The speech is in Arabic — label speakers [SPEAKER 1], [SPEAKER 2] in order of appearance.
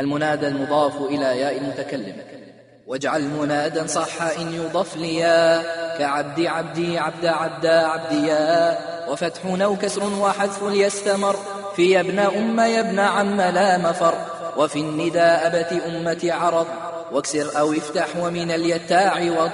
[SPEAKER 1] المنادى المضاف إلى ياء المتكلم. واجعل منادا صح إن يضف ليا كعبد عبدي عبد عبدا عبديا وفتح أو كسر وحذف ليستمر في يا ابن أم يا ابن عم لا مفر وفي النداء أبت أمة عرض واكسر أو افتح ومن اليتاع وض